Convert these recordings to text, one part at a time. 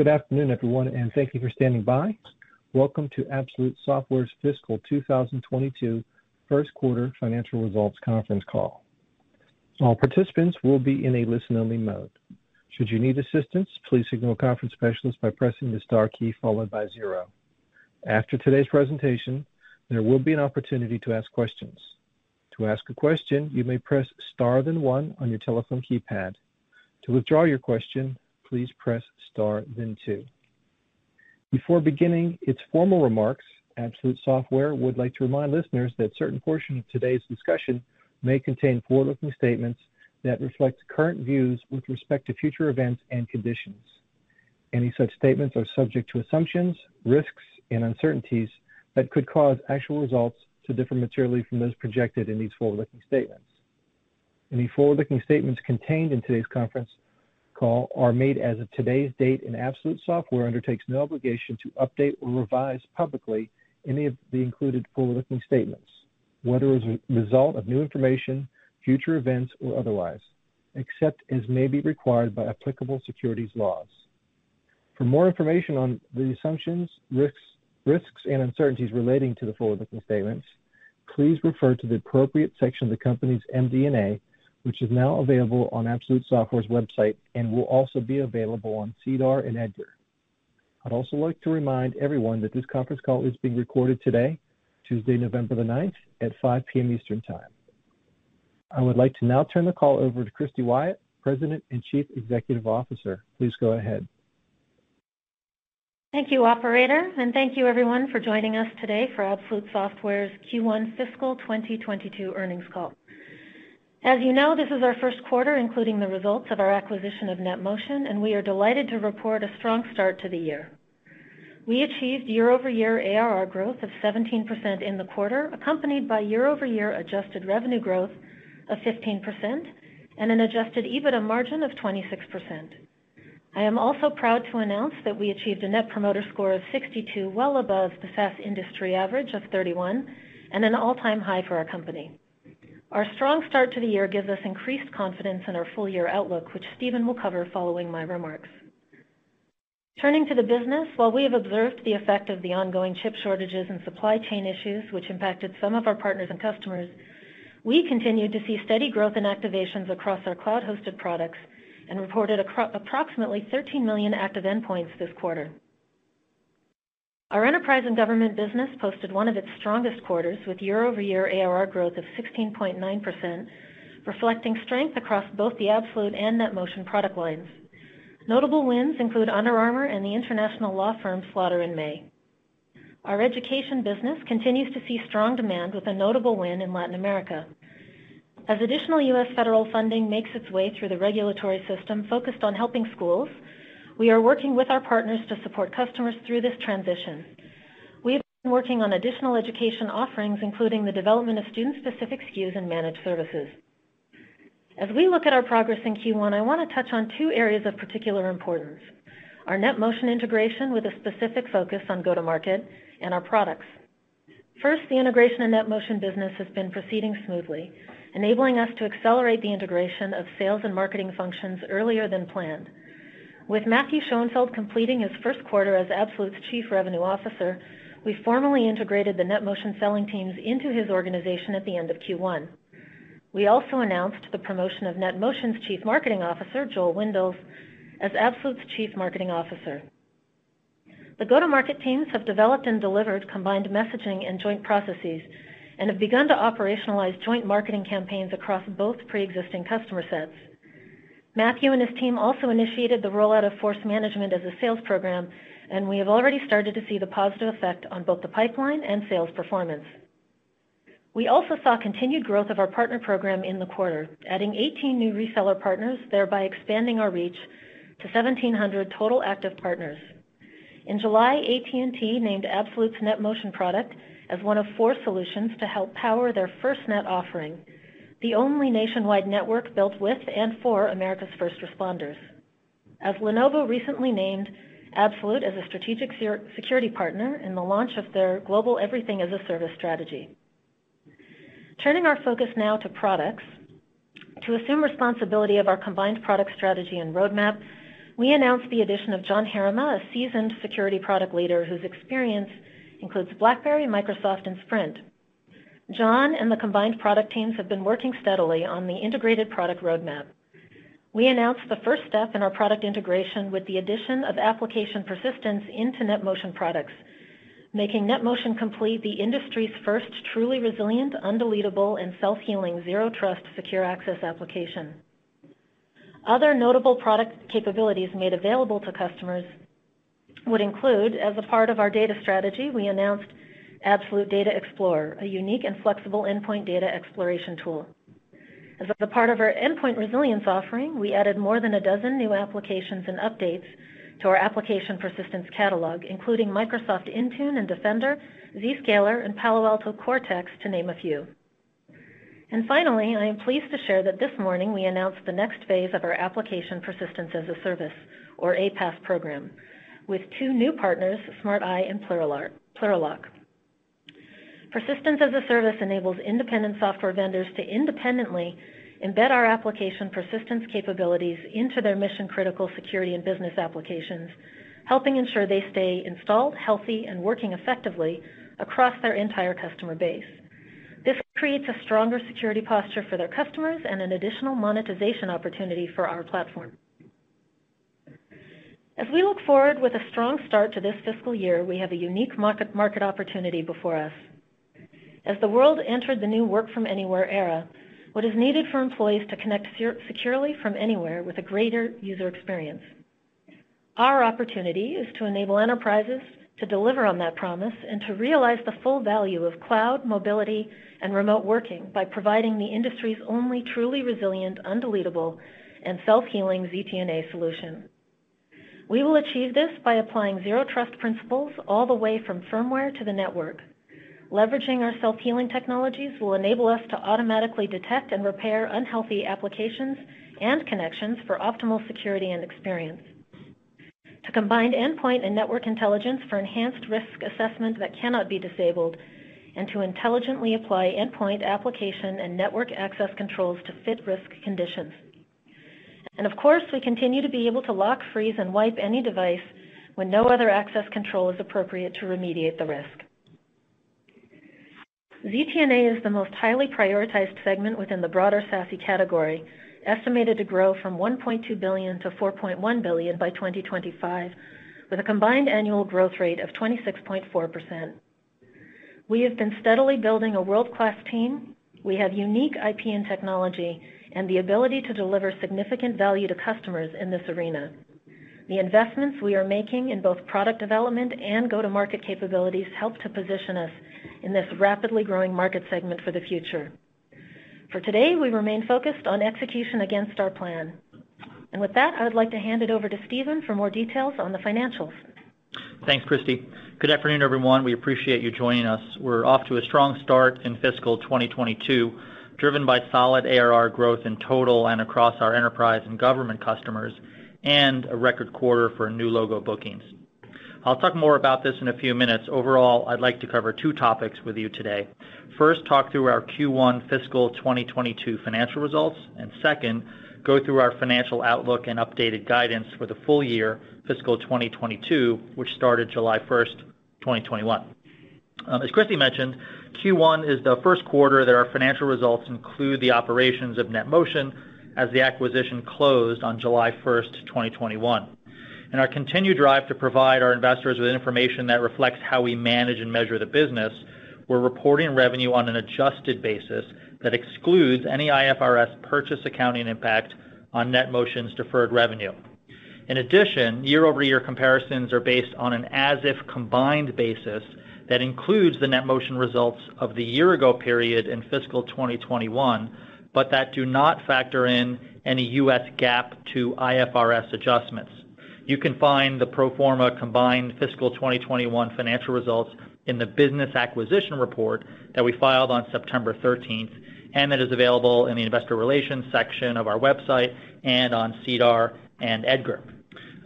Good afternoon, everyone, and thank you for standing by. Welcome to Absolute Software's fiscal 2022 first quarter financial results conference call. All participants will be in a listen-only mode. Should you need assistance, please signal a conference specialist by pressing the star key followed by zero. After today's presentation, there will be an opportunity to ask questions. To ask a question, you may press star then one on your telephone keypad. To withdraw your question, please press star then two. Before beginning its formal remarks, Absolute Software would like to remind listeners that certain portions of today's discussion may contain forward-looking statements that reflect current views with respect to future events and conditions. Any such statements are subject to assumptions, risks, and uncertainties that could cause actual results to differ materially from those projected in these forward-looking statements. Any forward-looking statements contained in today's conference call are made as of today's date, and Absolute Software undertakes no obligation to update or revise publicly any of the included forward-looking statements, whether as a result of new information, future events, or otherwise, except as may be required by applicable securities laws. For more information on the assumptions, risks, and uncertainties relating to the forward-looking statements, please refer to the appropriate section of the company's MD&A, which is now available on Absolute Software's website and will also be available on SEDAR and EDGAR. I'd also like to remind everyone that this conference call is being recorded today, Tuesday, November the 9th at 5 P.M. Eastern Time. I would like to now turn the call over to Christy Wyatt, President and Chief Executive Officer. Please go ahead. Thank you, operator, and thank you everyone for joining us today for Absolute Software's Q1 fiscal 2022 earnings call. As you know, this is our first quarter, including the results of our acquisition of NetMotion, and we are delighted to report a strong start to the year. We achieved year-over-year ARR growth of 17% in the quarter, accompanied by year-over-year adjusted revenue growth of 15% and an adjusted EBITDA margin of 26%. I am also proud to announce that we achieved a net promoter score of 62, well above the SaaS industry average of 31 and an all-time high for our company. Our strong start to the year gives us increased confidence in our full-year outlook, which Stephen will cover following my remarks. Turning to the business, while we have observed the effect of the ongoing chip shortages and supply chain issues which impacted some of our partners and customers, we continued to see steady growth in activations across our cloud-hosted products and reported approximately 13 million active endpoints this quarter. Our enterprise and government business posted one of its strongest quarters with year-over-year ARR growth of 16.9%, reflecting strength across both the Absolute and NetMotion product lines. Notable wins include Under Armour and the international law firm Slaughter May. Our education business continues to see strong demand with a notable win in Latin America. As additional U.S. federal funding makes its way through the regulatory system focused on helping schools, we are working with our partners to support customers through this transition. We have been working on additional education offerings, including the development of student-specific SKUs and managed services. As we look at our progress in Q1, I want to touch on two areas of particular importance, our NetMotion integration with a specific focus on go-to-market and our products. First, the integration of NetMotion business has been proceeding smoothly, enabling us to accelerate the integration of sales and marketing functions earlier than planned. With Matthew Schoenfeld completing his first quarter as Absolute's Chief Revenue Officer, we formally integrated the NetMotion selling teams into his organization at the end of Q1. We also announced the promotion of NetMotion's Chief Marketing Officer, Joel Windels, as Absolute's Chief Marketing Officer. The go-to-market teams have developed and delivered combined messaging and joint processes and have begun to operationalize joint marketing campaigns across both pre-existing customer sets. Matthew and his team also initiated the rollout of Force Management as a sales program, and we have already started to see the positive effect on both the pipeline and sales performance. We also saw continued growth of our partner program in the quarter, adding 18 new reseller partners, thereby expanding our reach to 1,700 total active partners. In July, AT&T named Absolute's NetMotion product as one of four solutions to help power their FirstNet offering, the only nationwide network built with and for America's first responders. As Lenovo recently named Absolute as a strategic security partner in the launch of their global Everything-as-a-Service strategy. Turning our focus now to products. To assume responsibility of our combined product strategy and roadmap, we announced the addition of John Herrema, a seasoned security product leader whose experience includes BlackBerry, Microsoft, and Sprint. John and the combined product teams have been working steadily on the integrated product roadmap. We announced the first step in our product integration with the addition of application persistence into NetMotion products, making NetMotion Complete the industry's first truly resilient, undeletable, and self-healing zero trust secure access application. Other notable product capabilities made available to customers would include, as a part of our data strategy, we announced Absolute Data Explorer, a unique and flexible endpoint data exploration tool. As a part of our endpoint resilience offering, we added more than a dozen new applications and updates to our application persistence catalog, including Microsoft Intune and Defender, Zscaler, and Palo Alto Cortex, to name a few. And Finally, I am pleased to share that this morning we announced the next phase of our application persistence as a service, or APaaS program, with two new partners, SmartEye and Plurilock. Persistence as a service enables independent software vendors to independently embed our application persistence capabilities into their mission-critical security and business applications, helping ensure they stay installed, healthy, and working effectively across their entire customer base. This creates a stronger security posture for their customers and an additional monetization opportunity for our platform. As we look forward with a strong start to this fiscal year, we have a unique market opportunity before us. As the world entered the new work-from-anywhere era, what is needed for employees to connect securely from anywhere with a greater user experience? Our opportunity is to enable enterprises to deliver on that promise and to realize the full value of cloud, mobility, and remote working by providing the industry's only truly resilient, undeletable, and self-healing ZTNA solution. We will achieve this by applying zero trust principles all the way from firmware to the network. Leveraging our self-healing technologies will enable us to automatically detect and repair unhealthy applications and connections for optimal security and experience. To combine endpoint and network intelligence for enhanced risk assessment that cannot be disabled, and to intelligently apply endpoint application and network access controls to fit risk conditions. And of course, we continue to be able to lock, freeze, and wipe any device when no other access control is appropriate to remediate the risk. ZTNA is the most highly prioritized segment within the broader SASE category, estimated to grow from $1.2 billion-$4.1 billion by 2025, with a combined annual growth rate of 26.4%. We have been steadily building a world-class team. We have unique IP and technology and the ability to deliver significant value to customers in this arena. The investments we are making in both product development and go-to-market capabilities help to position us in this rapidly growing market segment for the future. For today, we remain focused on execution against our plan. And With that, I would like to hand it over to Steven for more details on the financials. Thanks, Christy. Good afternoon, everyone. We appreciate you joining us. We're off to a strong start in fiscal 2022, driven by solid ARR growth in total and across our enterprise and government customers, and a record quarter for new logo bookings. I'll talk more about this in a few minutes. Overall, I'd like to cover two topics with you today. First, talk through our Q1 fiscal 2022 financial results, and second, go through our financial outlook and updated guidance for the full year fiscal 2022, which started July 1st, 2021. Um, as Christy mentioned, Q1 is the first quarter that our financial results include the operations of NetMotion as the acquisition closed on July 1st, 2021. In our continued drive to provide our investors with information that reflects how we manage and measure the business, we're reporting revenue on an adjusted basis that excludes any IFRS purchase accounting impact on NetMotion's deferred revenue. In addition, year-over-year comparisons are based on an as-if combined basis that includes the NetMotion results of the year-ago period in fiscal 2021, but that do not factor in any U.S. GAAP to IFRS adjustments. You can find the pro forma combined fiscal 2021 financial results in the business acquisition report that we filed on September 13th, and that is available in the investor relations section of our website and on SEDAR and EDGAR.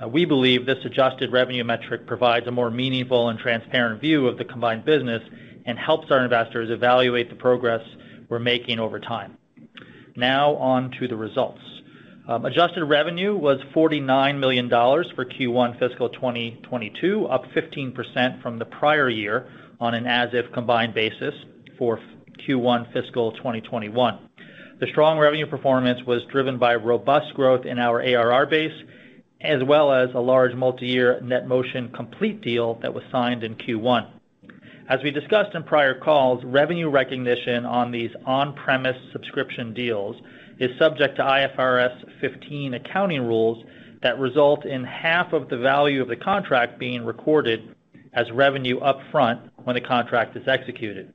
Uh, we believe this adjusted revenue metric provides a more meaningful and transparent view of the combined business and helps our investors evaluate the progress we're making over time. Now on to the results. Um, adjusted revenue was $49 million for Q1 fiscal 2022, up 15% from the prior year on an as-if combined basis for Q1 fiscal 2021. The strong revenue performance was driven by robust growth in our ARR base, as well as a large multi-year NetMotion Complete deal that was signed in Q1. As we discussed in prior calls, revenue recognition on these on-premise subscription deals is subject to IFRS 15 accounting rules that result in half of the value of the contract being recorded as revenue upfront when the contract is executed.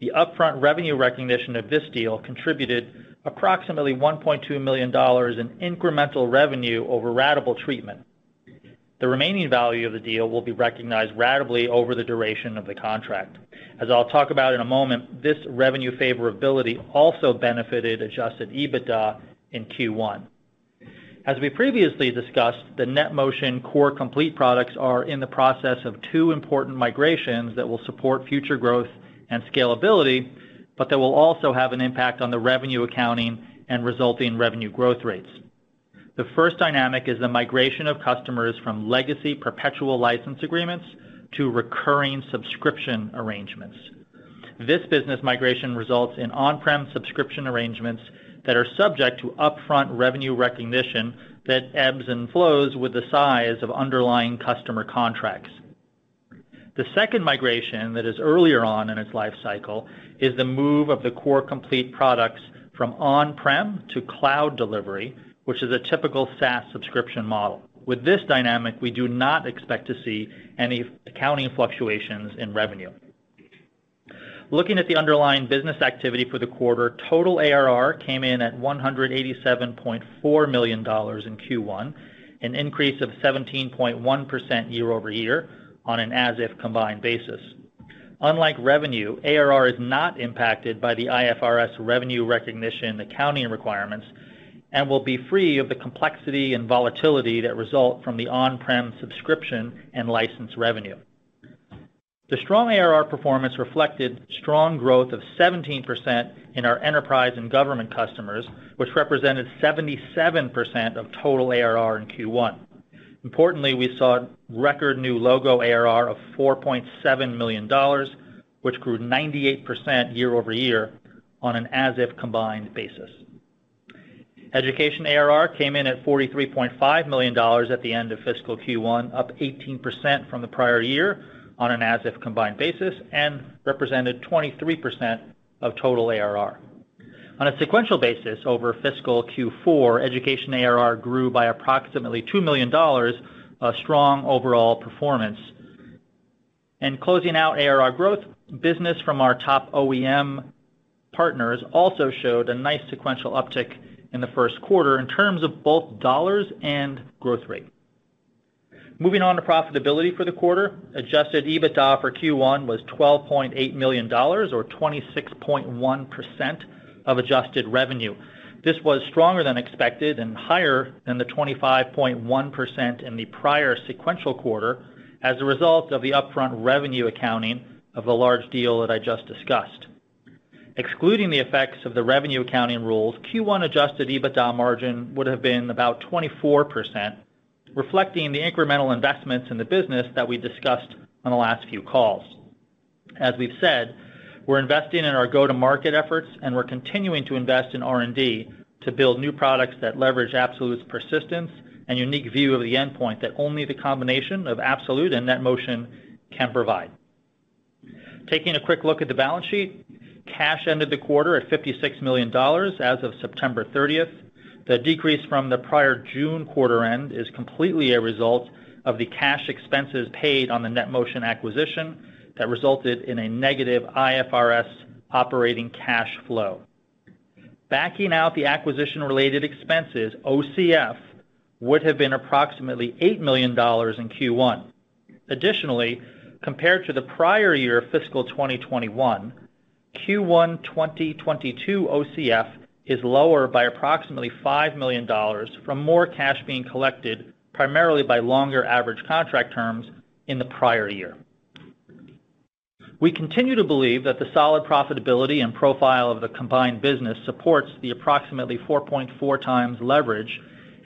The upfront revenue recognition of this deal contributed approximately $1.2 million in incremental revenue over ratable treatment. The remaining value of the deal will be recognized ratably over the duration of the contract. As I'll talk about in a moment, this revenue favorability also benefited adjusted EBITDA in Q1. As we previously discussed, the NetMotion Core Complete products are in the process of two important migrations that will support future growth and scalability, but that will also have an impact on the revenue accounting and resulting revenue growth rates. The first dynamic is the migration of customers from legacy perpetual license agreements to recurring subscription arrangements. This business migration results in on-prem subscription arrangements that are subject to upfront revenue recognition that ebbs and flows with the size of underlying customer contracts. The second migration that is earlier on in its life cycle is the move of the Core Complete products from on-prem to cloud delivery, which is a typical SaaS subscription model. With this dynamic, we do not expect to see any accounting fluctuations in revenue. Looking at the underlying business activity for the quarter, total ARR came in at $187.4 million in Q1, an increase of 17.1% year-over-year on an as-if combined basis. Unlike revenue, ARR is not impacted by the IFRS revenue recognition accounting requirements and will be free of the complexity and volatility that result from the on-prem subscription and license revenue. The strong ARR performance reflected strong growth of 17% in our enterprise and government customers, which represented 77% of total ARR in Q1. Importantly, we saw record new logo ARR of $4.7 million, which grew 98% year-over-year on an as-if combined basis. Education ARR came in at $43.5 million at the end of fiscal Q1, up 18% from the prior year on an as-if combined basis, and represented 23% of total ARR. On a sequential basis over fiscal Q4, education ARR grew by approximately $2 million, a strong overall performance. And Closing out ARR growth, business from our top OEM partners also showed a nice sequential uptick in the first quarter in terms of both dollars and growth rate. Moving on to profitability for the quarter, adjusted EBITDA for Q1 was $12.8 million or 26.1% of adjusted revenue. This was stronger than expected and higher than the 25.1% in the prior sequential quarter as a result of the upfront revenue accounting of the large deal that I just discussed. Excluding the effects of the revenue accounting rules, Q1 adjusted EBITDA margin would have been about 24%, reflecting the incremental investments in the business that we discussed on the last few calls. As we've said, we're investing in our go-to-market efforts, and we're continuing to invest in R&D to build new products that leverage Absolute's persistence and unique view of the endpoint that only the combination of Absolute and NetMotion can provide. Taking a quick look at the balance sheet, cash ended the quarter at $56 million as of September 30th. The decrease from the prior June quarter end is completely a result of the cash expenses paid on the NetMotion acquisition that resulted in a negative IFRS operating cash flow. Backing out the acquisition-related expenses, OCF would have been approximately $8 million in Q1. Additionally, compared to the prior year fiscal 2021, Q1 2022 OCF is lower by approximately $5 million from more cash being collected primarily by longer average contract terms in the prior year. We continue to believe that the solid profitability and profile of the combined business supports the approximately 4.4x leverage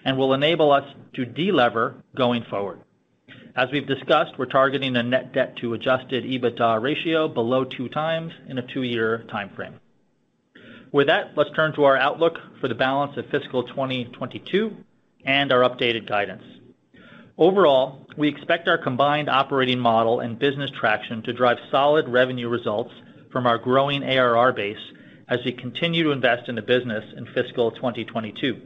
and will enable us to delever going forward. As we've discussed, we're targeting a net debt to adjusted EBITDA ratio below 2x in a two-year timeframe. With that, let's turn to our outlook for the balance of fiscal 2022 and our updated guidance. Overall, we expect our combined operating model and business traction to drive solid revenue results from our growing ARR base as we continue to invest in the business in fiscal 2022.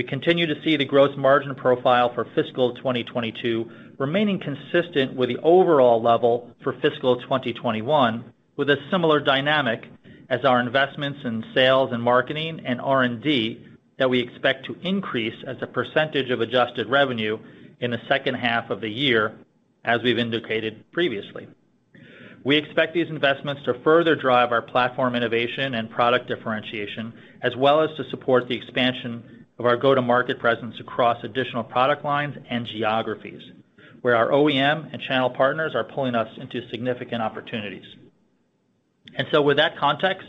We continue to see the gross margin profile for fiscal 2022 remaining consistent with the overall level for fiscal 2021, with a similar dynamic as our investments in sales and marketing and R&D that we expect to increase as a percentage of adjusted revenue in the second half of the year, as we've indicated previously. We expect these investments to further drive our platform innovation and product differentiation, as well as to support the expansion of our go-to-market presence across additional product lines and geographies, where our OEM and channel partners are pulling us into significant opportunities. And so with that context,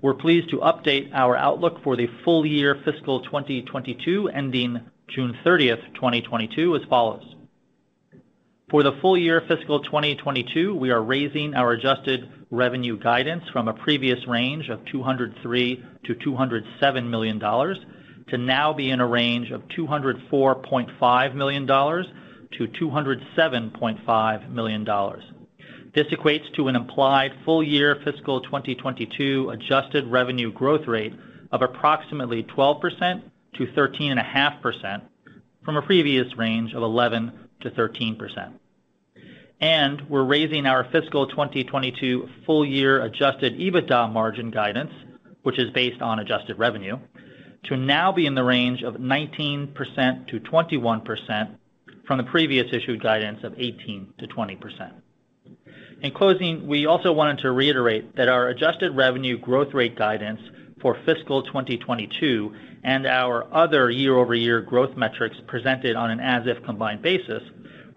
we're pleased to update our outlook for the full year fiscal 2022 ending June 30th, 2022 as follows. For the full year fiscal 2022, we are raising our adjusted revenue guidance from a previous range of $203 million-$207 million to now be in a range of $204.5 million-$207.5 million. This equates to an implied full year fiscal 2022 adjusted revenue growth rate of approximately 12%-13.5% from a previous range of 11%-13%. And we're raising our fiscal 2022 full year adjusted EBITDA margin guidance, which is based on adjusted revenue, to now be in the range of 19%-21% from the previous issued guidance of 18%-20%. In closing, we also wanted to reiterate that our adjusted revenue growth rate guidance for fiscal 2022 and our other year-over-year growth metrics presented on an as-if combined basis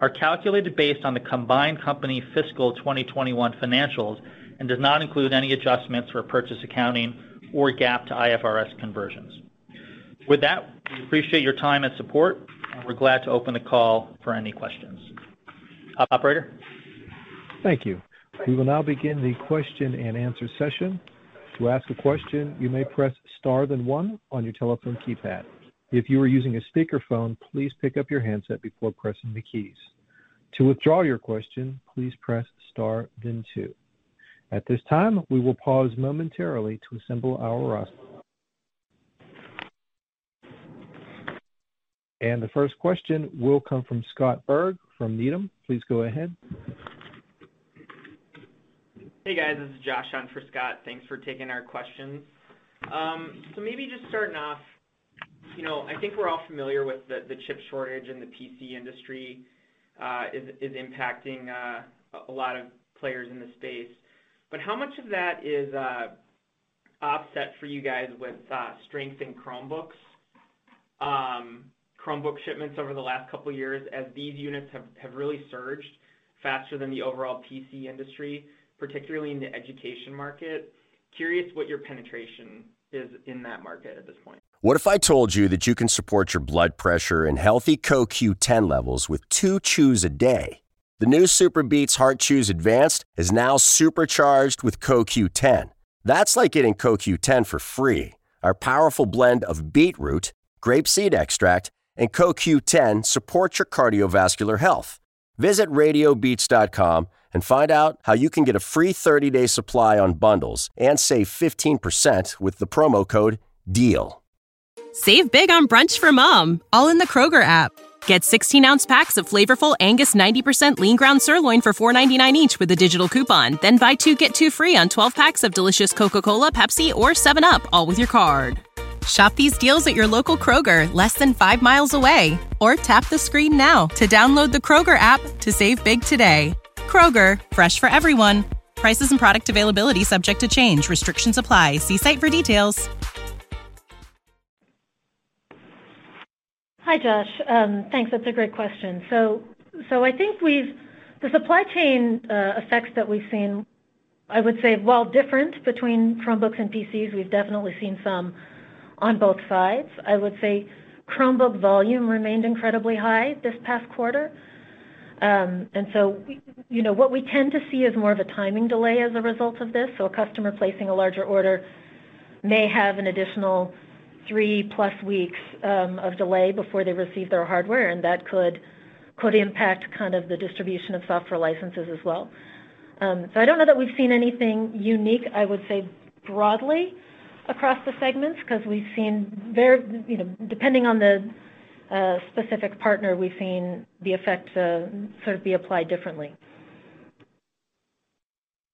are calculated based on the combined company fiscal 2021 financials and does not include any adjustments for purchase accounting or GAAP to IFRS conversions. With that, we appreciate your time and support, and we're glad to open the call for any questions. Operator? Thank you. We will now begin the question-and-answer session. To ask a question, you may press star then one on your telephone keypad. If you are using a speakerphone, please pick up your handset before pressing the keys. To withdraw your question, please press star then two. At this time, we will pause momentarily to assemble our roster. And the first question will come from Scott Berg from Needham. Please go ahead. Hey, guys. This is Josh on for Scott. Thanks for taking our questions. Um so maybe just starting off, you know, I think we're all familiar with the chip shortage in the PC industry uh, is impacting uh, a lot of players in the space. But how much of that is uh, offset for you guys with strength in Chromebooks, um, Chromebook shipments over the last couple of years as these units have really surged faster than the overall PC industry, particularly in the education market? Curious what your penetration is in that market at this point. What if I told you that you can support your blood pressure and healthy CoQ10 levels with two chews a day? The new SuperBeets Heart Chews Advanced is now supercharged with CoQ10. That's like getting CoQ10 for free. Our powerful blend of beetroot, grapeseed extract, and CoQ10 support your cardiovascular health. Visit radiobeats.com and find out how you can get a free 30-day supply on bundles and save 15% with the promo code DEAL. Save big on brunch for mom, all in the Kroger app. Get 16-ounce packs of flavorful Angus 90% lean ground sirloin for $4.99 each with a digital coupon. Then buy two, get two free on 12 packs of delicious Coca-Cola, Pepsi, or 7UP, all with your card. Shop these deals at your local Kroger, less than five miles away. Or tap the screen now to download the Kroger app to save big today. Kroger, fresh for everyone. Prices and product availability subject to change. Restrictions apply. See site for details. Hi, Josh. Um, thanks. That's a great question. So, so I think we've the supply chain uh, effects that we've seen. I would say, while different between Chromebooks and PCs, we've definitely seen some on both sides. I would say Chromebook volume remained incredibly high this past quarter. Um, and so, you know, what we tend to see is more of a timing delay as a result of this. So a customer placing a larger order may have an additional 3+ plus weeks um, of delay before they receive their hardware, and that could could impact kind of the distribution of software licenses as well. Um, so I don't know that we've seen anything unique, I would say broadly across the segments, because we've seen very, you know, depending on the uh, specific partner, we've seen the effect uh, sort of be applied differently.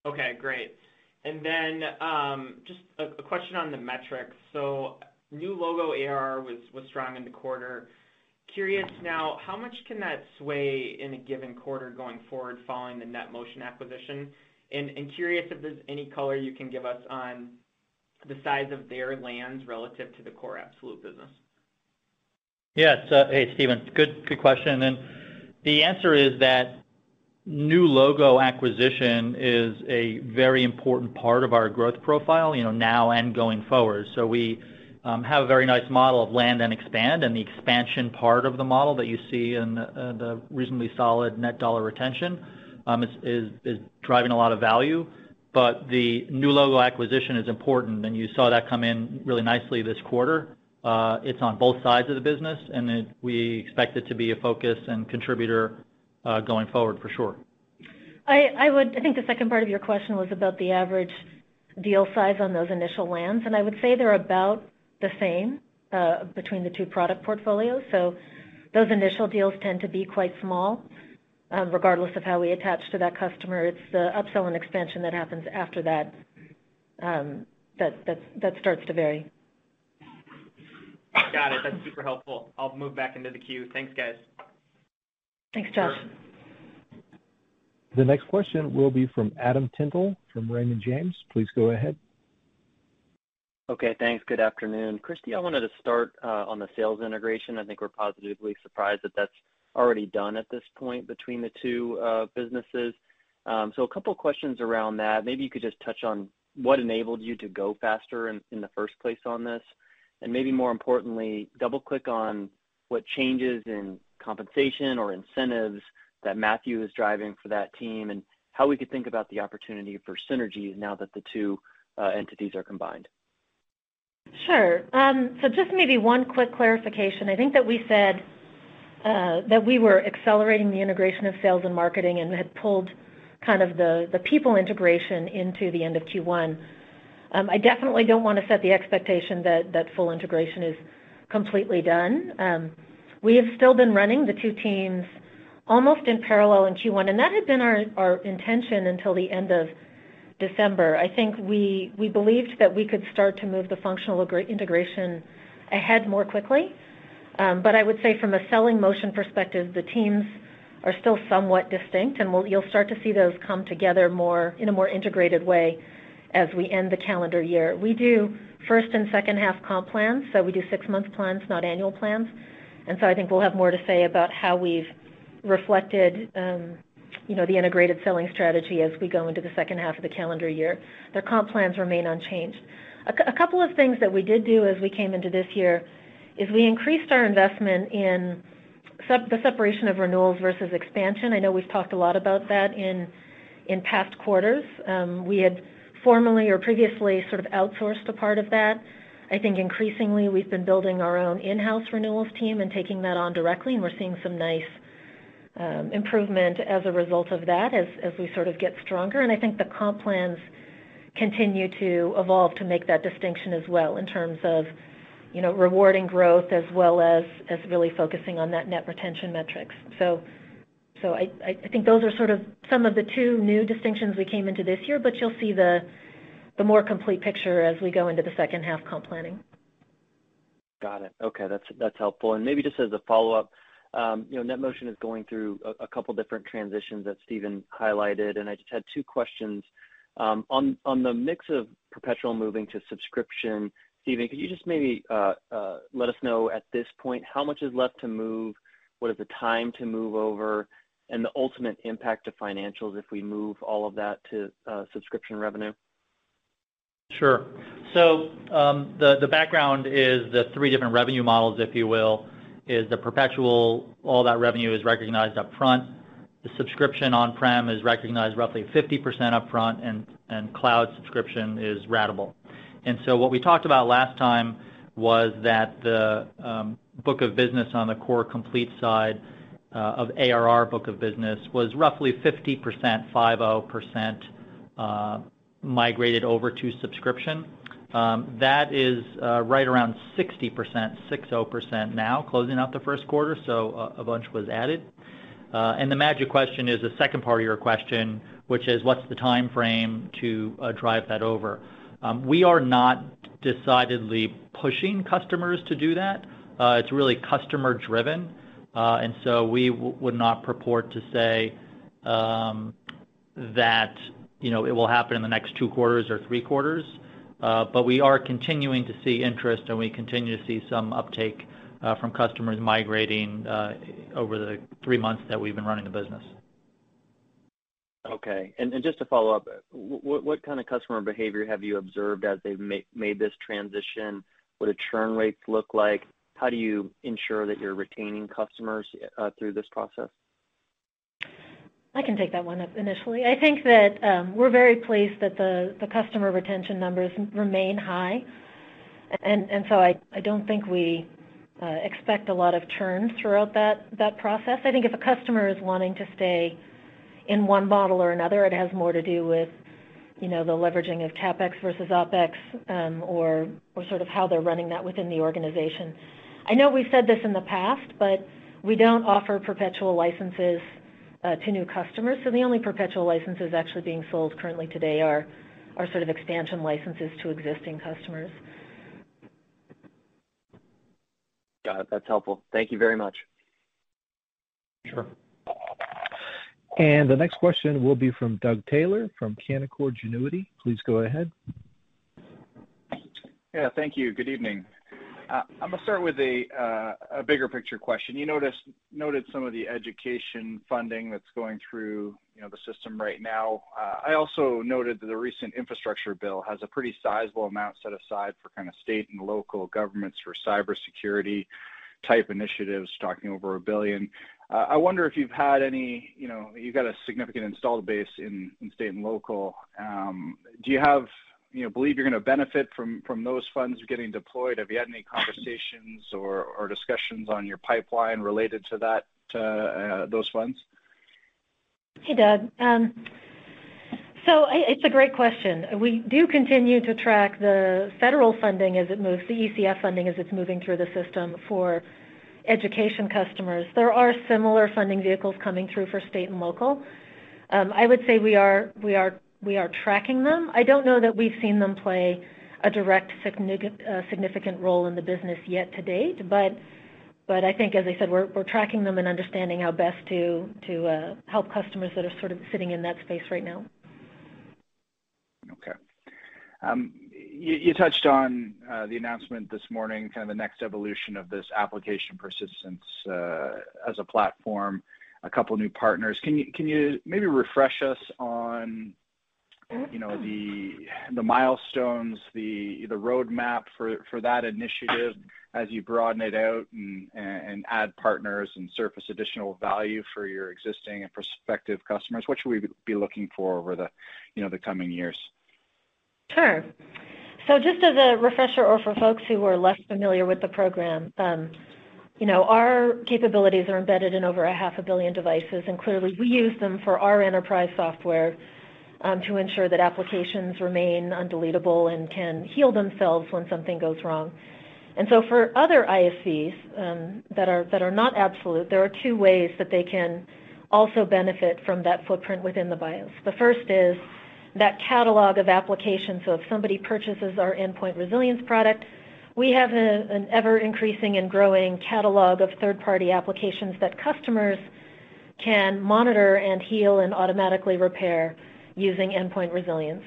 Okay, great. And then um, just a question on the metrics. So new logo ARR was strong in the quarter. Curious now, how much can that sway in a given quarter going forward following the NetMotion acquisition? And curious if there's any color you can give us on the size of their lands relative to the core Absolute business. Yeah. Uh, hey, Steven. Good question. And The answer is that new logo acquisition is a very important part of our growth profile, you know, now and going forward. So We um, have a very nice model of land and expand, and the expansion part of the model that you see in the reasonably solid net dollar retention um, is driving a lot of value. But The new logo acquisition is important, and you saw that come in really nicely this quarter. Uh, it's on both sides of the business, and we expect it to be a focus and contributor uh, going forward for sure. I think the second part of your question was about the average deal size on those initial lands, and I would say they're about the same uh, between the two product portfolios. So Those initial deals tend to be quite small, regardless of how we attach to that customer. It's the upsell and expansion that happens after that um, that starts to vary. Got it. That's super helpful. I'll move back into the queue. Thanks, guys. Thanks, Josh. The next question will be from Adam Tindle from Raymond James. Please go ahead. Okay, thanks. Good afternoon. Christy, I wanted to start uh, on the sales integration. I think we're positively surprised that that's already done at this point between the two uh, businesses. Um, so a couple questions around that. Maybe you could just touch on what enabled you to go faster in the first place on this, and maybe more importantly, double-click on what changes in compensation or incentives that Matthew is driving for that team, and how we could think about the opportunity for synergies now that the two uh, entities are combined. Sure. Um, so just maybe one quick clarification. I think that we said that we were accelerating the integration of sales and marketing and had pulled kind of the people integration into the end of Q1. Um, I definitely don't want to set the expectation that full integration is completely done. Um, we have still been running the two teams almost in parallel in Q1, and that had been our intention until the end of December. I think we believed that we could start to move the functional integration ahead more quickly. Um, but I would say from a selling motion perspective, the teams are still somewhat distinct, and you'll start to see those come together more in a more integrated way as we end the calendar year. We do first and second half comp plans, so we do six-month plans, not annual plans. And so I think we'll have more to say about how we've reflected, um, you know, the integrated selling strategy as we go into the second half of the calendar year. Their comp plans remain unchanged. A couple of things that we did do as we came into this year is we increased our investment in the separation of renewals versus expansion. I know we've talked a lot about that in past quarters. Um, we had formally or previously sort of outsourced a part of that. I think increasingly we've been building our own in-house renewals team and taking that on directly, and we're seeing some nice um, improvement as a result of that as we sort of get stronger. And I think the comp plans continue to evolve to make that distinction as well in terms of, you know, rewarding growth as well as really focusing on that net retention metrics. I think those are sort of some of the two new distinctions we came into this year, but you'll see the more complete picture as we go into the second half comp planning. Got it. Okay. That's helpful. And maybe just as a follow-up, um, you know, NetMotion is going through a couple different transitions that Steven highlighted, and I just had two questions. Um, on the mix of perpetual moving to subscription, Steven, could you just maybe uh, uh, let us know at this point how much is left to move? What is the time to move over? And the ultimate impact to financials if we move all of that to uh, subscription revenue? Sure. So um, the the background is the three different revenue models, if you will, is the perpetual, all that revenue is recognized upfront. The subscription on-prem is recognized roughly 50% upfront, and, and cloud subscription is ratable. And so what we talked about last time was that the um, book of business on the core Complete side uh, of ARR book of business was roughly 50% uh, migrated over to subscription. Um, that is uh, right around 60% now closing out the first quarter, so a bunch was added. Uh and the magic question is the second part of your question, which is what's the timeframe to drive that over? Um, we are not decidedly pushing customers to do that. Uh, it's really customer driven. Uh and so we would not purport to say um, that, you know, it will happen in the next two quarters or three quarters. Uh but we are continuing to see interest, and we continue to see some uptake uh, from customers migrating uh, over the three months that we've been running the business. Okay. Just to follow up, what kind of customer behavior have you observed as they've made this transition? What do churn rates look like? How do you ensure that you're retaining customers uh, through this process? I can take that one up initially. I think that um, we're very pleased that the customer retention numbers remain high. And and so I don't think we uh, expect a lot of churn throughout that process. I think if a customer is wanting to stay in one model or another, it has more to do with, you know, the leveraging of CapEx versus OpEx, um, or sort of how they're running that within the organization. I know we've said this in the past, but we don't offer perpetual licenses uh, to new customers. So the only perpetual licenses actually being sold currently today are sort of expansion licenses to existing customers. Got it. That's helpful. Thank you very much. Sure. And the next question will be from Doug Taylor from Canaccord Genuity. Please go ahead. Yeah, thank you. Good evening. Uh, I'm gonna start with uh, a bigger picture question. You noticed noted some of the education funding that's going through, you know, the system right now. Uh, I also noted that the recent infrastructure bill has a pretty sizable amount set aside for kind of state and local governments for cybersecurity type initiatives, talking over $1 billion. I wonder if you've had any, you know, you've got a significant installed base in state and local. Um, do you have, you know, believe you're gonna benefit from those funds getting deployed? Have you had any conversations or discussions on your pipeline related to that, uh, uh, those funds? Hey, Doug. Um, so it's a great question. We do continue to track the federal funding as it moves, the ECF funding as it's moving through the system for education customers. There are similar funding vehicles coming through for state and local. Um, I would say we are we are we are tracking them. I don't know that we've seen them play a direct uh, significant role in the business yet to date, but but I think, as I said, we're we're tracking them and understanding how best to uh, help customers that are sort of sitting in that space right now. Okay. Um, You touched on uh, the announcement this morning, kind of the next evolution of this application persistence uh, as a platform, a couple new partners. Can you maybe refresh us on, you know, the milestones, the roadmap for that initiative as you broaden it out and add partners and surface additional value for your existing and prospective customers? What should we be looking for over the, you know, the coming years? Sure. So just as a refresher or for folks who are less familiar with the program, um, you know, our capabilities are embedded in over 500 million devices, and clearly we use them for our enterprise software um, to ensure that applications remain undeletable and can heal themselves when something goes wrong. And so for other ISVs um, that are not Absolute, there are two ways that they can also benefit from that footprint within the BIOS. The first is that catalog of applications. So if somebody purchases our Endpoint Resilience product, we have an ever-increasing and growing catalog of third-party applications that customers can monitor and heal and automatically repair using Endpoint Resilience.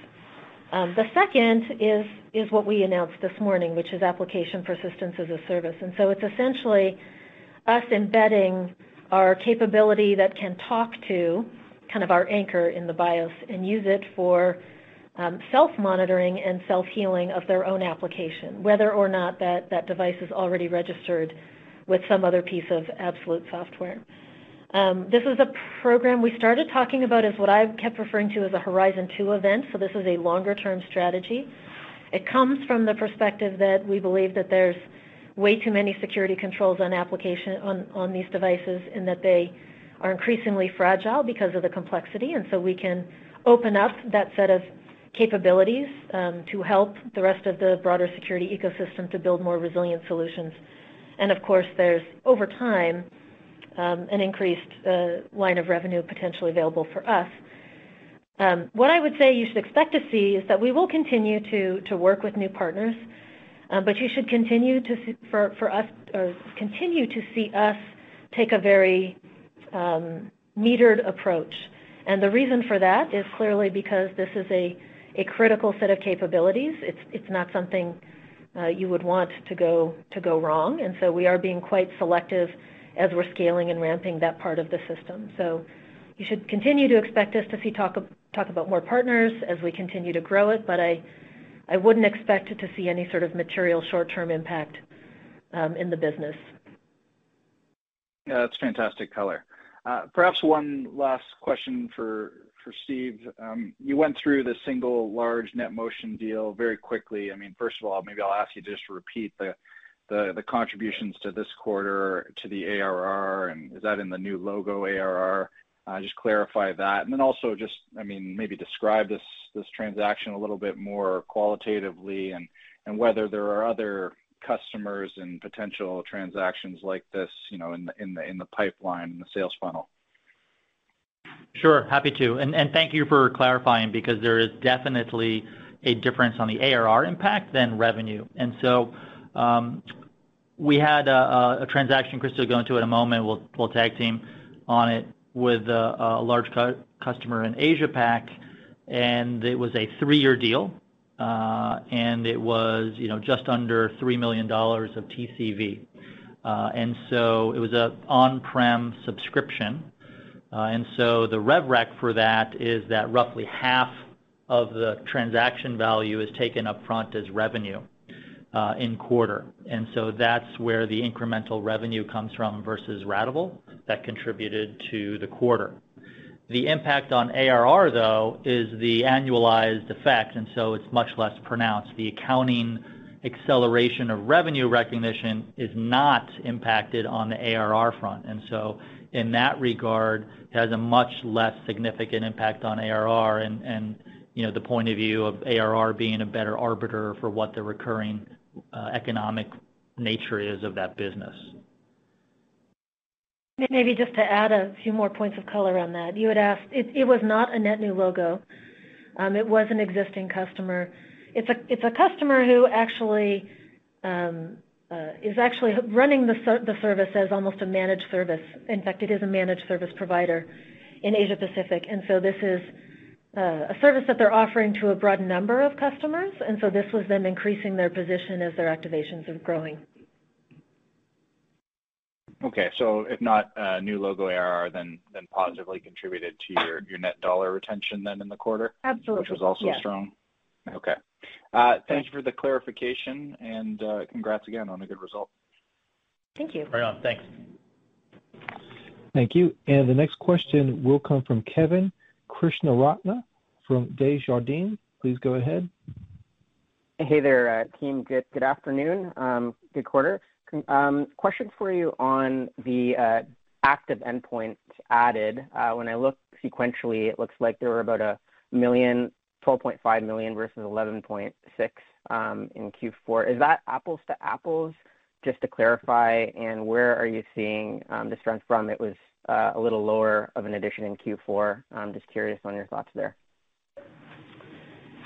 Um, the second is what we announced this morning, which is Application Persistence as a Service. And so it's essentially us embedding our capability that can talk to kind of our anchor in the BIOS and use it for um, self-monitoring and self-healing of their own application, whether or not that that device is already registered with some other piece of Absolute Software. Um, this is a program we started talking about as what I've kept referring to as a Horizon Two event, so this is a longer-term strategy. It comes from the perspective that we believe that there's way too many security controls on application on, on these devices, and that they are increasingly fragile because of the complexity. And so we can open up that set of capabilities um, to help the rest of the broader security ecosystem to build more resilient solutions. And of course, there's over time um, an increased uh, line of revenue potentially available for us. Um, what I would say you should expect to see is that we will continue to to work with new partners, but you should continue to see, for, for us or continue to see us take a very Um, metered approach. And the reason for that is clearly because this is a critical set of capabilities. It's not something uh, you would want to go to go wrong. And so we are being quite selective as we're scaling and ramping that part of the system. So you should continue to expect us to see talk talk about more partners as we continue to grow it, but I I wouldn't expect to see any sort of material short-term impact um, in the business. Yeah, that's fantastic color. Uh, perhaps one last question for Steve. Um, you went through the single large NetMotion deal very quickly. I mean, first of all, maybe I'll ask you to just to repeat the contributions to this quarter to the ARR, and is that in the new logo ARR? Uh, just clarify that. And then also just, I mean, maybe describe this transaction a little bit more qualitatively and whether there are other customers and potential transactions like this, you know, in the pipeline, in the sales funnel. Sure. Happy to. Thank you for clarifying because there is definitely a difference on the ARR impact than revenue. And so um we had a transaction Christy will go into in a moment. We'll tag team on it with a large customer in Asia Pac, and it was a three-year deal. And it was, you know, just under $3 million of TCV. Uh and so it was an on-prem subscription. Uh and so the rev rec for that is that roughly half of the transaction value is taken up front as revenue in quarter. And so that's where the incremental revenue comes from versus ratable that contributed to the quarter. The impact on ARR, though, is the annualized effect, and so it's much less pronounced. The accounting acceleration of revenue recognition is not impacted on the ARR front. And so in that regard, it has a much less significant impact on ARR and, you know, the point of view of ARR being a better arbiter for what the recurring uh, economic nature is of that business. Maybe just to add a few more points of color on that. You had asked. It was not a net new logo. Um, it was an existing customer. It's a customer who actually um, uh, is actually running the service as almost a managed service. In fact, it is a managed service provider in Asia Pacific. And so this is uh, a service that they're offering to a broad number of customers. And so this was them increasing their position as their activations are growing. Okay. So if not a new logo ARR, then positively contributed to your net dollar retention then in the quarter? Absolutely. Which was also strong. Yes. Okay. Uh, thank you for the clarification, and uh, congrats again on a good result. Thank you. Right on. Thanks. Thank you. And the next question will come from Kevin Krishnaratne from Desjardins. Please go ahead. Hey there, team. Good afternoon. Um, good quarter. Um, Question for you on the uh, active endpoints added. Uh, when I look sequentially, it looks like there were about a million, 12.5 million versus 11.6 um, in Q4. Is that apples to apples? Just to clarify, and where are you seeing um, the strength from? It was uh, a little lower of an addition in Q4. I'm just curious on your thoughts there.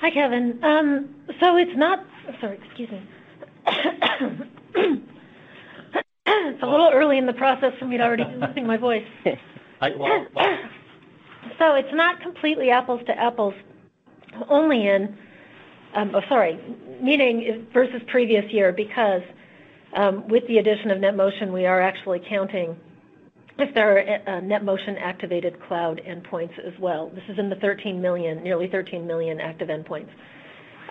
Hi, Kevin. Um so it's not sorry, excuse me. It's a little early in the process for me to already be losing my voice. So it's not completely apples to apples, only in um, oh, sorry, meaning versus previous year, because um, with the addition of NetMotion, we are actually counting if there are uh, NetMotion activated cloud endpoints as well. This is in the 13 million, nearly 13 million active endpoints.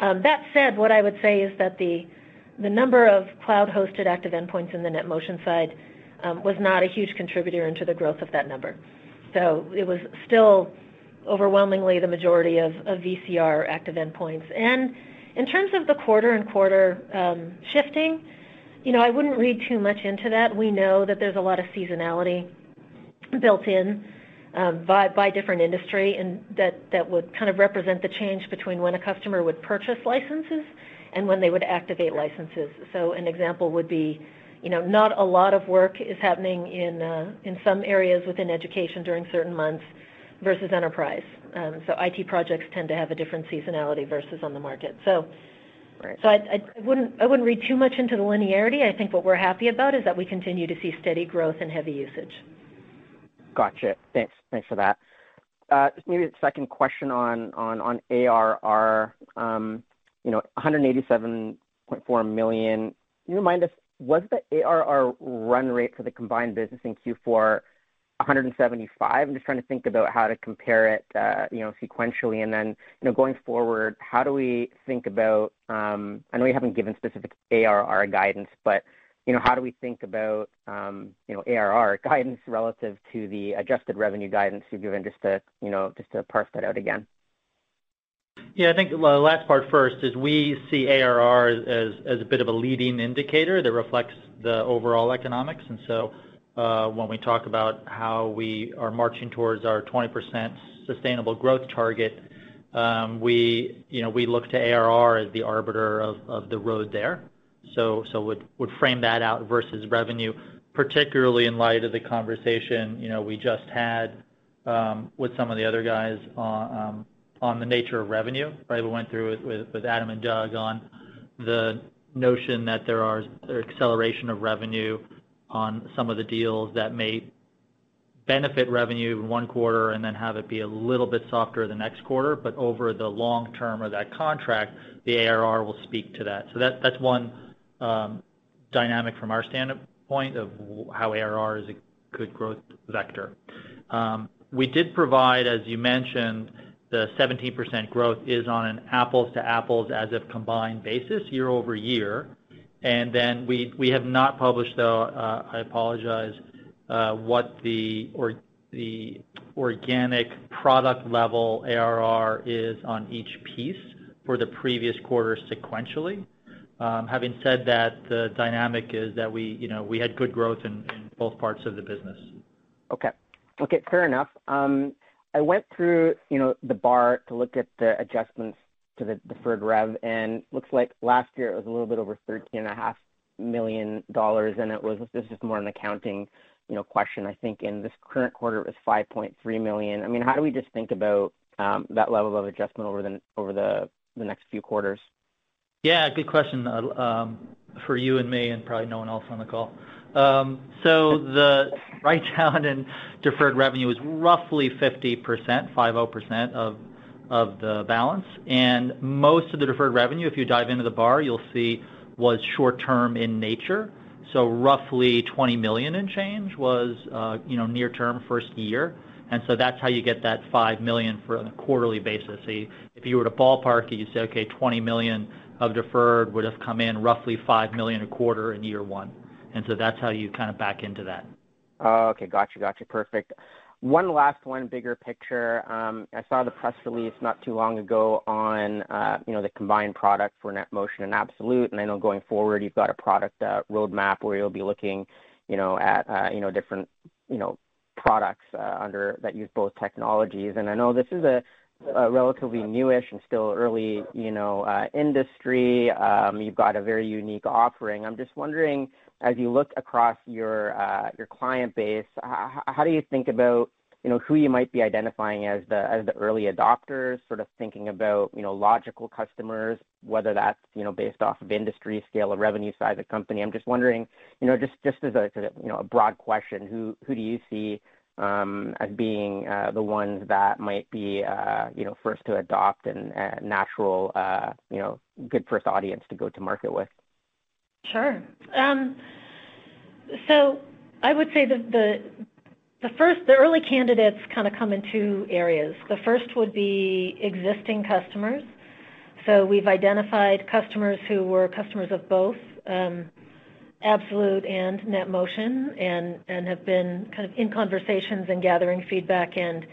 Um, that said, what I would say is that the number of cloud-hosted active endpoints in the NetMotion side um, was not a huge contributor into the growth of that number. So it was still overwhelmingly the majority of VCR active endpoints. And in terms of the quarter-and-quarter um, shifting, you know, I wouldn't read too much into that. We know that there's a lot of seasonality built in um, by different industry, and that would kind of represent the change between when a customer would purchase licenses when they would activate licenses. So an example would be, you know, not a lot of work is happening in uh, in some areas within education during certain months versus enterprise. Um, so IT projects tend to have a different seasonality versus on the market. So. Right. So I wouldn't I wouldn't read too much into the linearity. I think what we're happy about is that we continue to see steady growth and heavy usage. Gotcha. Thanks. Thanks for that. Just maybe a second question on ARR. You know, $187.4 million. Can you remind us, was the ARR run rate for the combined business in Q4 $175? I'm just trying to think about how to compare it, you know, sequentially. And then, you know, going forward, how do we think about, um I know you haven't given specific ARR guidance, but, you know, how do we think about, you know, ARR guidance relative to the adjusted revenue guidance you've given just to, you know, just to parse that out again? Yeah. I think the last part first is we see ARR as a bit of a leading indicator that reflects the overall economics. And so uh when we talk about how we are marching towards our 20% sustainable growth target, um, we, you know, we look to ARR as the arbiter of the road there. Would frame that out versus revenue, particularly in light of the conversation, you know, we just had um, with some of the other guys um, on the nature of revenue, right? We went through it with Adam and Doug on the notion that there are acceleration of revenue on some of the deals that may benefit revenue in one quarter and then have it be a little bit softer the next quarter. But over the long term of that contract, the ARR will speak to that. So that's one um, dynamic from our standpoint of how ARR is a good growth vector. Um, we did provide, as you mentioned, the 17% growth is on an apples to apples as of combined basis year-over-year. And then we have not published, though, uh, I apologize, uh, what the organic product level ARR is on each piece for the previous quarter sequentially. Um, having said that, the dynamic is that we, you know, we had good growth in both parts of the business. Okay. Okay, fair enough. Um, I went through, you know, the bar to look at the adjustments to the deferred rev, and looks like last year it was a little bit over $13.5 million, and it was this is more an accounting, you know, question. I think in this current quarter, it was 5.3 million. I mean, how do we just think about um, that level of adjustment over the n over the next few quarters? Yeah, good question, uh, um, for you and me and probably no one else on the call. Um, the write-down in deferred revenue is roughly 50% of of the balance. And most of the deferred revenue, if you dive into the bar, you'll see was short term in nature. So roughly 20 million and change was, uh, you know, near term first year. And so that's how you get that 5 million for on a quarterly basis. If you were to ballpark it, you'd say, okay, 20 million of deferred would have come in roughly 5 million a quarter in year one. And so that's how you kind of back into that. Oh, okay. Gotcha. Gotcha. Perfect. One last one, bigger picture. Um, I saw the press release not too long ago on, uh, you know, the combined product for NetMotion and Absolute. And I know going forward, you've got a product uh, roadmap where you'll be looking, you know, at, uh, you know, different, you know, products under that use both technologies. And I know this is a relatively newish and still early, you know, industry. Um, you've got a very unique offering. I'm just wondering, as you look across your uh your client base, how do you think about, you know, who you might be identifying as the as the early adopters, sort of thinking about, you know, logical customers, whether that's, you know, based off of industry scale or revenue size of company. I'm just wondering, you know, just just as a, you know, a broad question, who who do you see um, as being uh, the ones that might be, uh, you know, first to adopt and natural, uh, you know, good first audience to go to market with? Sure. Um, so I would say the first, the early candidates kind of come in two areas. The first would be existing customers. So we've identified customers who were customers of both Absolute and NetMotion and and have been kind of in conversations and gathering feedback and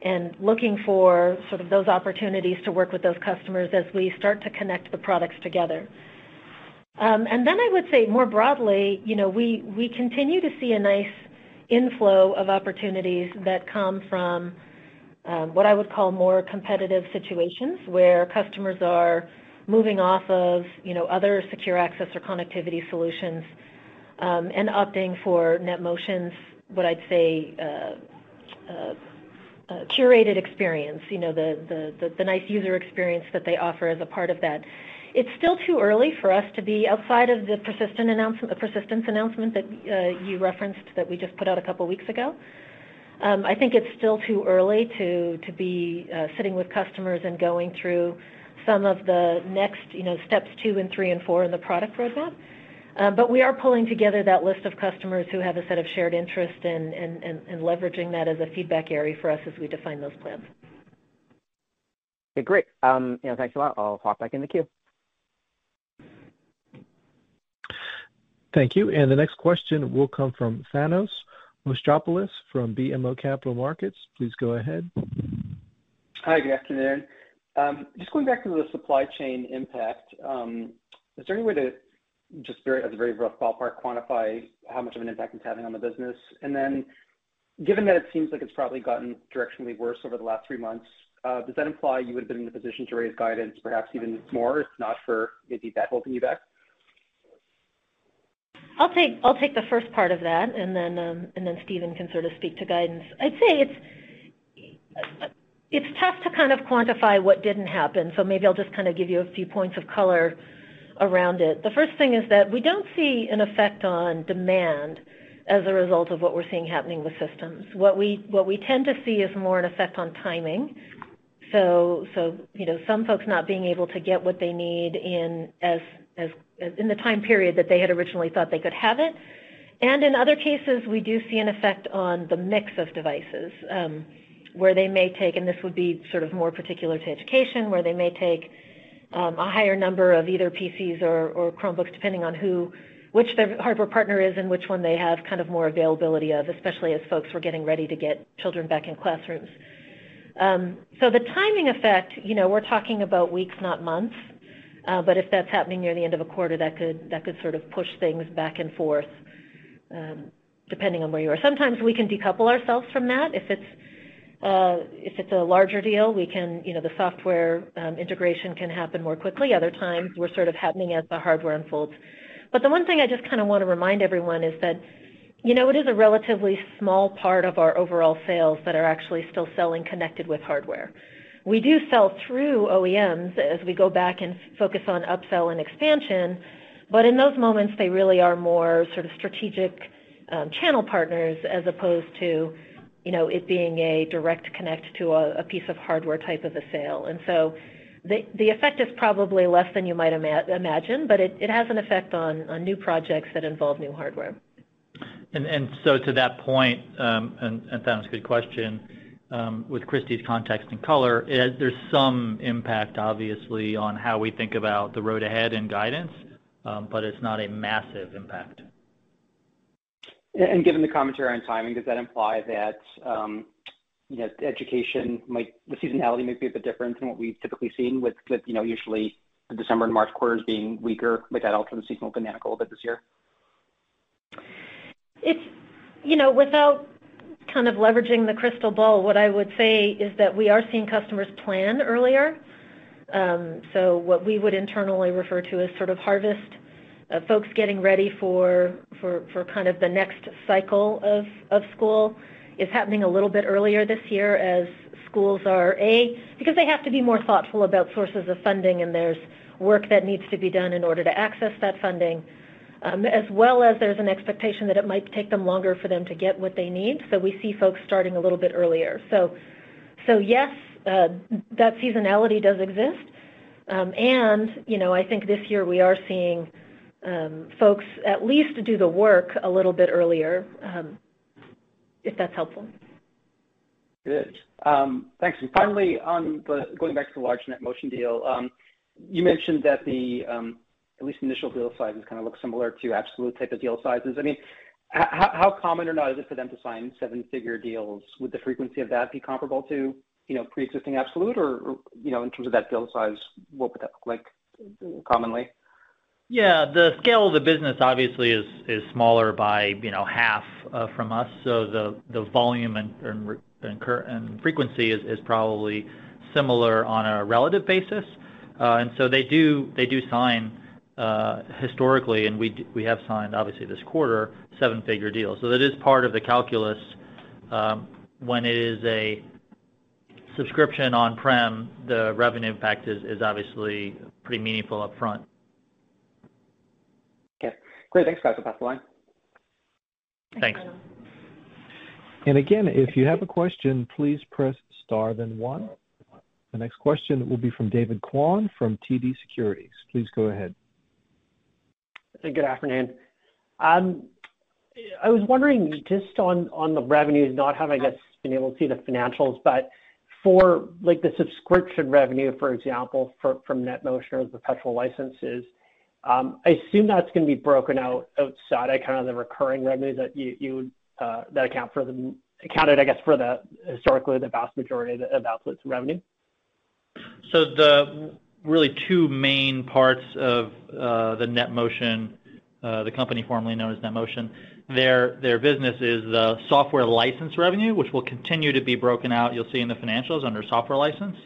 and looking for sort of those opportunities to work with those customers as we start to connect the products together. Um, I would say more broadly, you know, we continue to see a nice inflow of opportunities that come from um, what I would call more competitive situations, where customers are moving off of, you know, other secure access or connectivity solutions um, and opting for NetMotion's, what I'd say, uh, uh, uh, curated experience, you know, the nice user experience that they offer as a part of that. It's still too early for us to be outside of the persistence announcement that uh, you referenced that we just put out a couple weeks ago. Um, I think it's still too early to to be uh, sitting with customers and going through some of the next, you know, steps two and three and four in the product roadmap. Uh, but we are pulling together that list of customers who have a set of shared interest and leveraging that as a feedback area for us as we define those plans. Okay, great. Um, you know, thanks a lot. I'll hop back in the queue. Thank you. And the next question will come from Thanos Moschopoulos from BMO Capital Markets. Please go ahead. Hi, good afternoon. Um, just going back to the supply chain impact, um, is there any way to just very, as a very rough ballpark, quantify how much of an impact it's having on the business? And then given that it seems like it's probably gotten directionally worse over the last three months, uh, does that imply you would have been in a position to raise guidance perhaps even more, if not for maybe that holding you back? I'll take I'll take the first part of that, and then um, and then Stephen can sort of speak to guidance. I'd say it's it's tough to kind of quantify what didn't happen, so maybe I'll just kind of give you a few points of color around it. The first thing is that we don't see an effect on demand as a result of what we're seeing happening with systems. What we what we tend to see is more an effect on timing. So so You know, some folks not being able to get what they need in the time period that they had originally thought they could have it. And in other cases, we do see an effect on the mix of devices, um, where they may take, and this would be sort of more particular to education, where they may take um, a higher number of either PCs or Chromebooks, depending on who, which their hardware partner is and which one they have kind of more availability of, especially as folks were getting ready to get children back in classrooms. Um, so the timing effect, you know, we're talking about weeks, not months. Uh, if that's happening near the end of a quarter, that could that could sort of push things back and forth, um, depending on where you are. Sometimes we can decouple ourselves from that. If it's uh, if it's a larger deal, we can, you know, the software um, integration can happen more quickly. Other times, we're sort of happening as the hardware unfolds. But the one thing I just kind of want to remind everyone is that, you know, it is a relatively small part of our overall sales that are actually still selling connected with hardware. We do sell through OEMs as we go back and focus on upsell and expansion, but in those moments, they really are more sort of strategic um, channel partners as opposed to, you know, it being a direct connect to a piece of hardware type of a sale. And so the effect is probably less than you might imagine, but it has an effect on new projects that involve new hardware. And and so to that point, um, Thanos, good question. Um, with Christy's context and color, there's some impact obviously on how we think about the road ahead and guidance, um, but it's not a massive impact. And given the commentary on timing, does that imply that, um, you know, the seasonality might be a bit different than what we've typically seen with, you know, usually the December and March quarters being weaker? Might that alter the seasonal dynamic a little bit this year? It's, you know, without kind of leveraging the crystal ball, what I would say is that we are seeing customers plan earlier. Um, so what we would internally refer to as sort of harvest, uh, folks getting ready for kind of the next cycle of school. is happening a little bit earlier this year as schools are, A, because they have to be more thoughtful about sources of funding, and there's work that needs to be done in order to access that funding, Um, as well as there's an expectation that it might take them longer for them to get what they need. So we see folks starting a little bit earlier. So, so yes, uh, that seasonality does exist. Um, and, you know, I think this year we are seeing um, folks at least do the work a little bit earlier, if that's helpful. Good. Thanks. And finally, on the going back to the large NetMotion deal, you mentioned that the at least initial deal sizes kind of look similar to Absolute type of deal sizes. I mean, how common or not is it for them to sign seven-figure deals? Would the frequency of that be comparable to, you know, pre-existing Absolute or, you know, in terms of that deal size, what would that look like commonly? Yeah. The scale of the business obviously is smaller by, you know, half from us. So the the volume and frequency is probably similar on a relative basis. Uh and so they do sign Uh, historically, and we have signed obviously this quarter seven-figure deals. So that is part of the calculus um, when it is a subscription on-prem, the revenue impact is obviously pretty meaningful upfront. Okay. Great. Thanks, guys. I'll pass the line. Thanks. And again, if you have a question, please press star then one. The next question will be from David Kwan from TD Securities. Please go ahead. Good afternoon. I was wondering just on the revenues, not having, I guess, been able to see the financials, but for like the subscription revenue, for example, from NetMotion or the perpetual licenses, I assume that's gonna be broken out outside of kind of the recurring revenues that you uh that account for them accounted, I guess, for the historically the vast majority of Absolute's revenue. Really two main parts of uh, the NetMotion, uh, the company formerly known as NetMotion, their business is the software license revenue, which will continue to be broken out, you'll see in the financials under software license.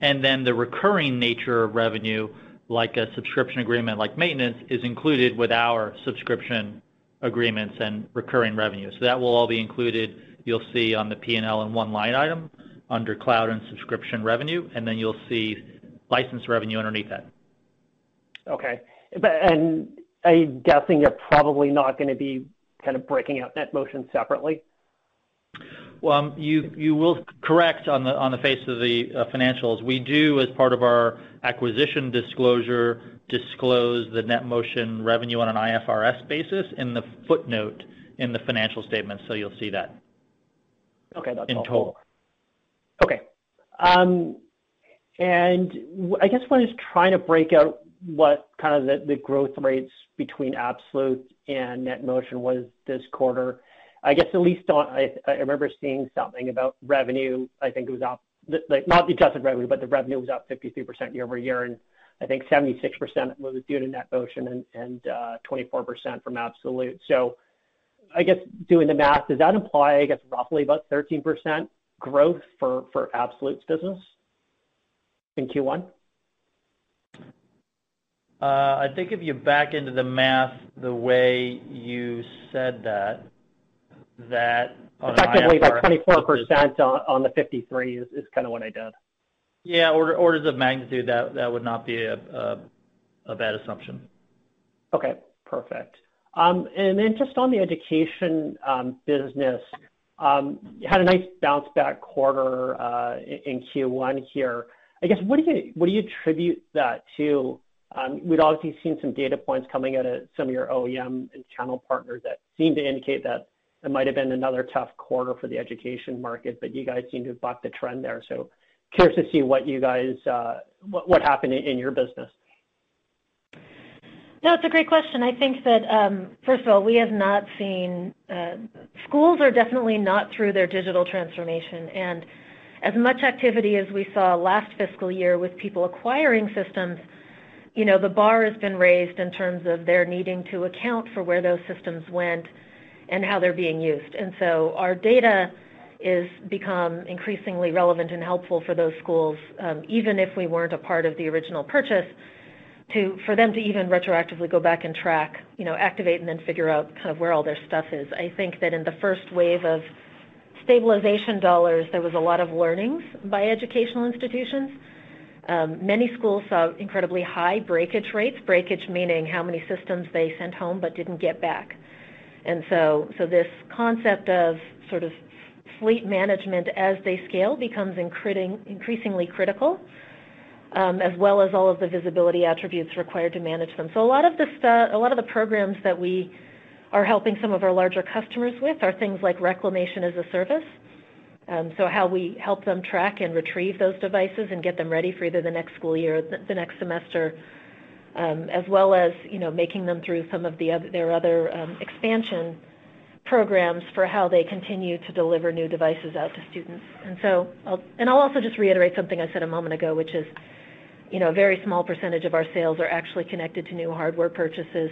And then the recurring nature of revenue, like a subscription agreement, like maintenance, is included with our subscription agreements and recurring revenue. So that will all be included, you'll see on the P&L in one line item under cloud and subscription revenue, and then you'll see license revenue underneath that. Okay. And I'm guessing you're probably not gonna be kind of breaking out NetMotion separately. Well, you will correct on the on the face of the uh, financials. We do, as part of our acquisition disclosure, disclose the NetMotion revenue on an IFRS basis in the footnote in the financial statement. So you'll see that. Okay. That's helpful. In total. Okay. Um, I guess when I was trying to break out what kind of the growth rates between Absolute and NetMotion was this quarter, I guess at least I remember seeing something about revenue. I think it was up, like not the adjusted revenue, but the revenue was up 53% year-over-year, and I think 76% was due to NetMotion and 24% uh, from Absolute. So I guess doing the math, does that imply, I guess, roughly about 13% growth for Absolute's business in Q1? Uh, I think if you back into the math the way you said that that on an IFRS- Effectively like 24% on the 53 is kinda what I did. Yeah. Orders of magnitude, that would not be a bad assumption. Okay. Perfect. Um and then just on the education um, business, um, you had a nice bounce back quarter uh, in Q1 here. I guess, what do you what do you attribute that to? Um, we'd obviously seen some data points coming out of some of your OEM and channel partners that seem to indicate that it might have been another tough quarter for the education market, but you guys seem to have bucked the trend there. So curious to see what you guys uh, what happened in your business. No, it's a great question. I think that, um, first of all, we have not seen. Uh, schools are definitely not through their digital transformation. As much activity as we saw last fiscal year with people acquiring systems, you know, the bar has been raised in terms of their needing to account for where those systems went and how they're being used. And so our data is become increasingly relevant and helpful for those schools, um, even if we weren't a part of the original purchase, to for them to even retroactively go back and track, you know, activate and then figure out kind of where all their stuff is. I think that in the first wave of stabilization dollars, there was a lot of learnings by educational institutions. Um, many schools saw incredibly high breakage rates, breakage meaning how many systems they sent home but didn't get back. And so, so this concept of sort of fleet management as they scale becomes increasingly critical, um, as well as all of the visibility attributes required to manage them. So a lot of the stu- a lot of the programs that we are helping some of our larger customers with are things like reclamation as a service. Um, so how we help them track and retrieve those devices and get them ready for either the next school year or the, next semester, um, as well as you know making them through some of the other, their other um, expansion programs for how they continue to deliver new devices out to students. And so, I'll, and I'll also just reiterate something I said a moment ago, which is, you know, a very small percentage of our sales are actually connected to new hardware purchases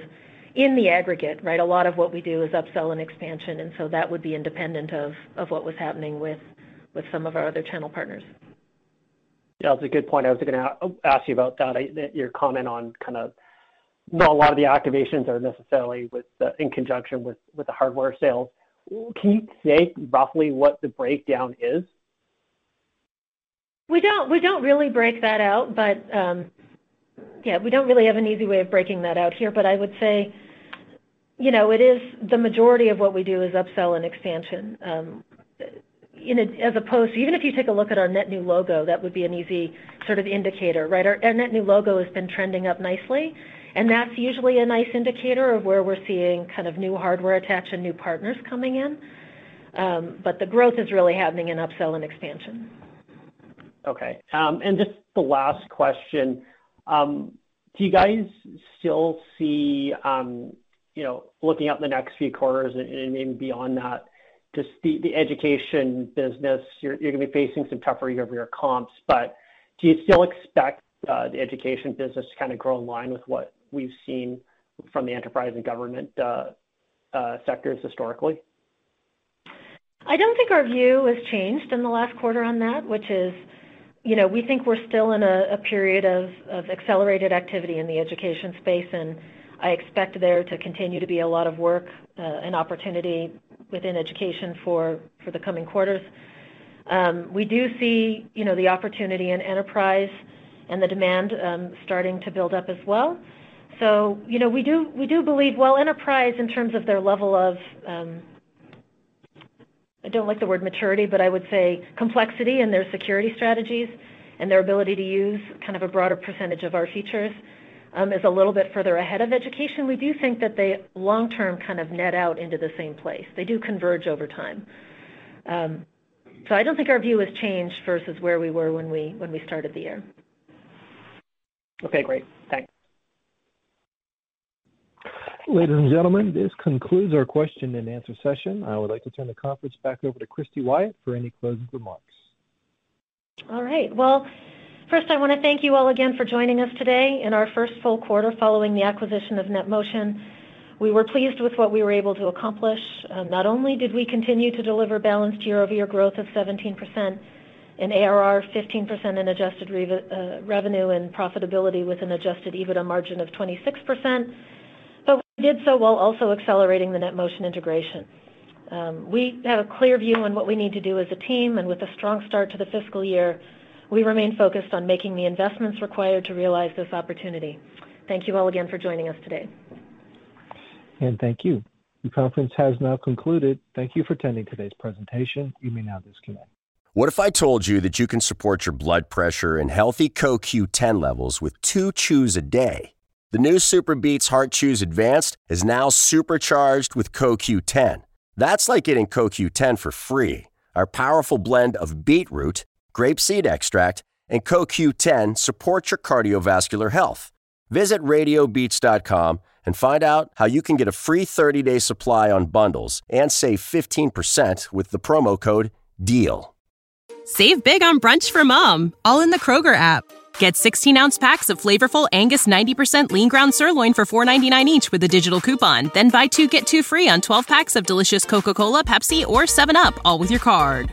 in the aggregate, right? A lot of what we do is upsell and expansion, and so that would be independent of, of what was happening with, with some of our other channel partners. Yeah, that's a good point. I was going to ask you about that. Your comment on kind of not a lot of the activations are necessarily with in conjunction with, with the hardware sales. Can you say roughly what the breakdown is? We don't we don't really break that out, but um, yeah, we don't really have an easy way of breaking that out here. But I would say you know, it is the majority of what we do is upsell and expansion. Um, in a, as opposed to even if you take a look at our net new logo, that would be an easy sort of indicator, right? Our, our net new logo has been trending up nicely, and that's usually a nice indicator of where we're seeing kind of new hardware attach and new partners coming in. Um, but the growth is really happening in upsell and expansion. Okay. Um, and just the last question. Um, do you guys still see um, you know, looking out the next few quarters and maybe beyond that, just the education business, you're gonna be facing some tougher year-over-year comps, but do you still expect uh, the education business to kind of grow in line with what we've seen from the enterprise and government uh, uh, sectors historically? I don't think our view has changed in the last quarter on that, which is, you know, we think we're still in a period of accelerated activity in the education space, and I expect there to continue to be a lot of work uh, and opportunity within education for the coming quarters. Um, we do see, you know, the opportunity in enterprise and the demand um, starting to build up as well. So, You know, we do believe, well, enterprise in terms of their level of, um, I don't like the word maturity, but I would say complexity in their security strategies and their ability to use kind of a broader percentage of our features um, is a little bit further ahead of education, we do think that they long term kind of net out into the same place. They do converge over time. Um, so I don't think our view has changed versus where we were when we when we started the year. Okay, great. Thanks. Ladies and gentlemen, this concludes our question and answer session. I would like to turn the conference back over to Christy Wyatt for any closing remarks. All right. Well, First, I want to thank you all again for joining us today in our first full quarter following the acquisition of NetMotion. We were pleased with what we were able to accomplish. Uh, not only did we continue to deliver balanced year-over-year growth of 17% in ARR, 15% in adjusted uh, revenue, and profitability with an adjusted EBITDA margin of 26%, but we did so while also accelerating the NetMotion integration. Um, we have a clear view on what we need to do as a team, and with a strong start to the fiscal year, we remain focused on making the investments required to realize this opportunity. Thank you all again for joining us today. And thank you. The conference has now concluded. Thank you for attending today's presentation. You may now disconnect. What if I told you that you can support your blood pressure and healthy CoQ10 levels with two chews a day? The new SuperBeets Heart Chews Advanced is now supercharged with CoQ10. That's like getting CoQ10 for free. Our powerful blend of beetroot, grapeseed extract, and CoQ10 support your cardiovascular health. Visit radiobeats.com and find out how you can get a free 30 day supply on bundles and save 15% with the promo code DEAL. Save big on brunch for mom, all in the Kroger app. Get 16 ounce packs of flavorful Angus 90% lean ground sirloin for $4.99 each with a digital coupon. Then buy two get two free on 12 packs of delicious Coca Cola, Pepsi, or 7UP, all with your card.